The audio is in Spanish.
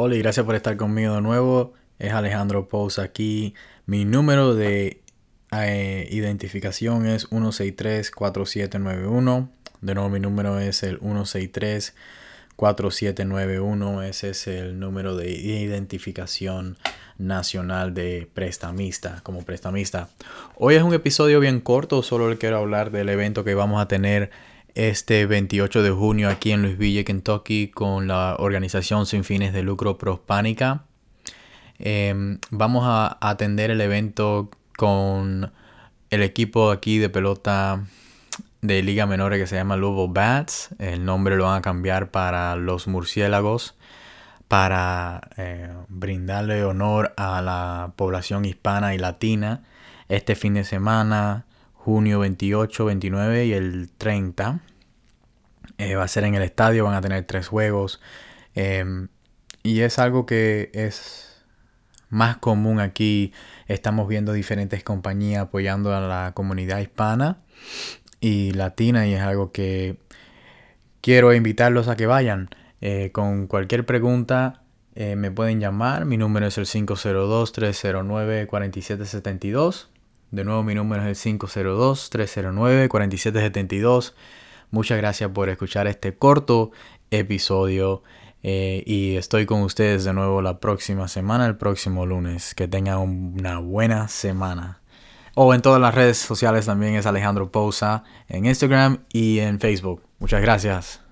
Hola y gracias por estar conmigo de nuevo. Es Alejandro Pous aquí. Mi número de eh, identificación es 163-4791. De nuevo mi número es el 163-4791. Ese es el número de identificación nacional de prestamista, como prestamista. Hoy es un episodio bien corto, solo quiero hablar del evento que vamos a tener este 28 de junio aquí en Louisville, Kentucky, con la organización sin fines de lucro Prospánica. Em, vamos a atender el evento con el equipo aquí de pelota de Liga Menores que se llama Louisville Bats. El nombre lo van a cambiar para los murciélagos para eh, brindarle honor a la población hispana y latina este fin de semana junio 28, 29 y el 30. Eh, va a ser en el estadio, van a tener tres juegos. Em, y es algo que es más común aquí. Estamos viendo diferentes compañías apoyando a la comunidad hispana y latina y es algo que quiero invitarlos a que vayan. Eh, con cualquier pregunta eh, me pueden llamar. Mi número es el 502-309-4772. De nuevo, mi número es el 502-309-4772. Muchas gracias por escuchar este corto episodio. Eh, y estoy con ustedes de nuevo la próxima semana, el próximo lunes. Que tengan una buena semana. O en todas las redes sociales también es Alejandro Pousa en Instagram y en Facebook. Muchas gracias.